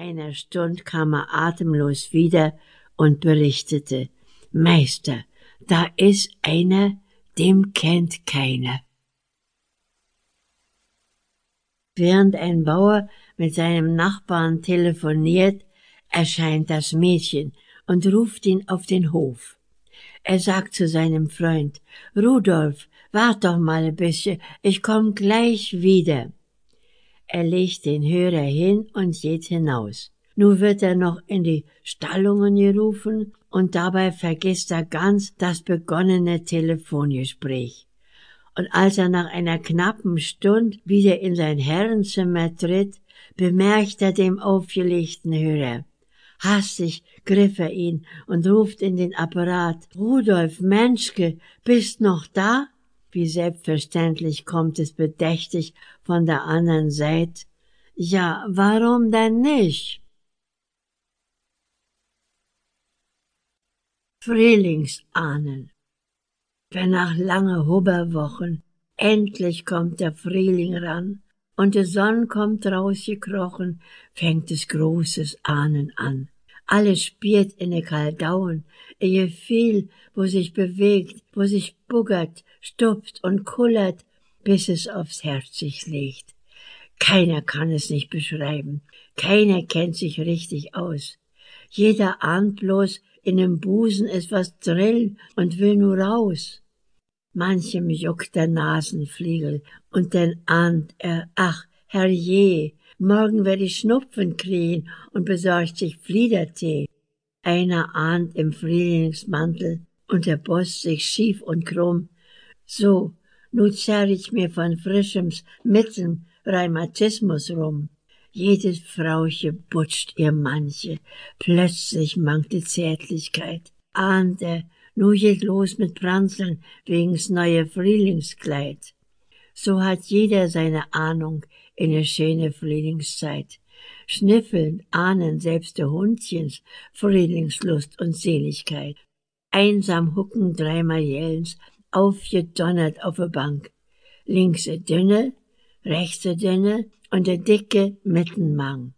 einer Stund kam er atemlos wieder und berichtete, Meister, da ist einer, dem kennt keiner. Während ein Bauer mit seinem Nachbarn telefoniert, erscheint das Mädchen und ruft ihn auf den Hof. Er sagt zu seinem Freund, Rudolf, wart doch mal ein bisschen, ich komm gleich wieder. Er legt den Hörer hin und geht hinaus. Nun wird er noch in die Stallungen gerufen und dabei vergisst er ganz das begonnene Telefongespräch. Und als er nach einer knappen Stund wieder in sein Herrenzimmer tritt, bemerkt er dem aufgelegten Hörer. Hastig griff er ihn und ruft in den Apparat, Rudolf Menschke, bist noch da? Wie selbstverständlich kommt es bedächtig von der anderen Seite. Ja, warum denn nicht? Frühlingsahnen. Wenn nach lange Hubberwochen endlich kommt der Frühling ran und die Sonne kommt rausgekrochen, fängt es großes Ahnen an. Alles spielt in de Kaldauen, ihr Gefühl, wo sich bewegt, wo sich buggert, stupft und kullert, bis es aufs Herz sich legt. Keiner kann es nicht beschreiben, keiner kennt sich richtig aus. Jeder ahnt bloß, in dem Busen ist was drill und will nur raus. Manchem juckt der Nasenfliegel und dann ahnt er, ach, herrje, morgen werd ich Schnupfen kriegen und besorgt sich Fliedertee. Einer ahnt im Frühlingsmantel und der Boss sich schief und krumm. So, nu zerr ich mir von frischems mittem Rheumatismus rum. Jedes Frauche butscht ihr manche, plötzlich mangte Zärtlichkeit, ahnte, nu geht los mit Pranzeln wegen's neue Frühlingskleid. So hat jeder seine Ahnung in der schöne Frühlingszeit. Schniffeln, ahnen selbst der Hundchens Frühlingslust und Seligkeit. Einsam hucken dreimal jellens, aufgedonnert auf der Bank. Links a dünne, rechts a dünne, und der dicke Mittenmang.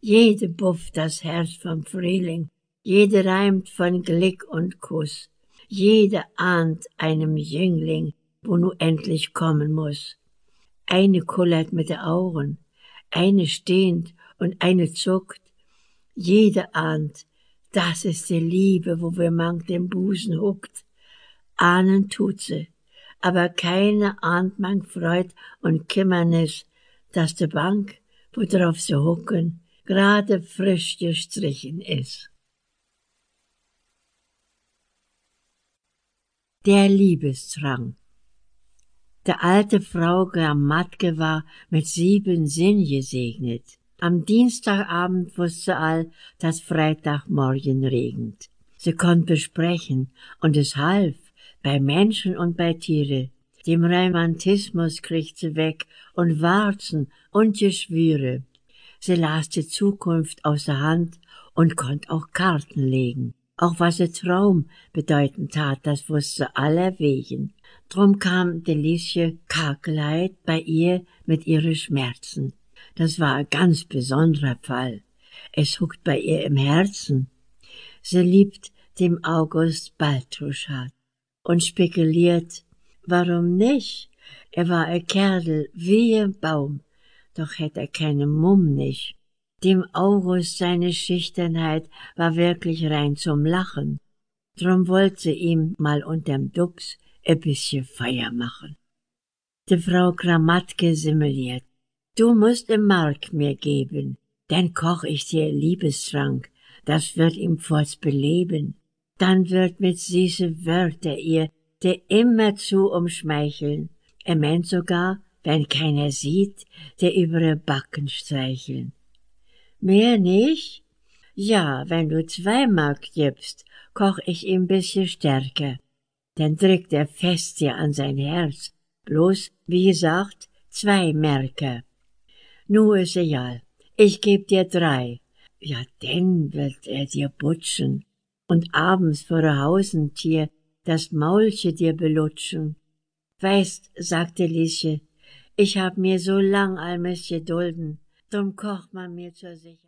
Jede bufft das Herz vom Frühling, jede reimt von Glück und Kuss, jede ahnt einem Jüngling, wo nu endlich kommen muss. Eine kullert mit den Augen, eine stehnt und eine zuckt, jede ahnt, das ist die Liebe, wo wir mank den Busen huckt. Ahnen tut sie, aber keine ahnt mank Freud und Kimmernis, dass die Bank, worauf sie hocken, gerade frisch gestrichen ist. Der Liebesdrang. Der alte Frau Grammatke war mit sieben Sinn gesegnet. Am Dienstagabend wusste all, dass Freitagmorgen regnet. Sie konnte sprechen und es half bei Menschen und bei Tiere. Dem Romantismus kriegt sie weg und Warzen und Geschwüre. Sie las die Zukunft aus der Hand und konnt auch Karten legen. Auch was ihr Traum bedeuten tat, das wusste allerwegen. Drum kam Delicie Karkelheit bei ihr mit ihren Schmerzen. Das war ein ganz besonderer Fall. Es huckt bei ihr im Herzen. Sie liebt dem August Baltruschat und spekuliert, Warum nicht? Er war ein Kerl wie ein Baum, doch hätt er keine Mumm nicht. Dem August seine Schüchternheit war wirklich rein zum Lachen. Drum wollte ihm mal unterm Dux e bisschen Feier machen. Die Frau Kramatke simuliert. Du musst im Mark mir geben, dann koch ich dir Liebestrank, das wird ihm forts beleben. Dann wird mit süße Wörter ihr der immerzu umschmeicheln. Er meint sogar, wenn keiner sieht, der über ihre Backen streicheln. Mehr nicht? Ja, wenn du zwei Mark gibst, koch ich ihm bisschen stärker. Dann drückt er fest dir an sein Herz. Bloß, wie gesagt, zwei Märker. Nu is egal. Ich geb dir drei. Ja, denn wird er dir butschen. Und abends vor der Hausentier das Maulche dir belutschen. Weißt, sagte Liesche, ich hab mir so lang allmes gedulden, drum kocht man mir zur Sicherheit.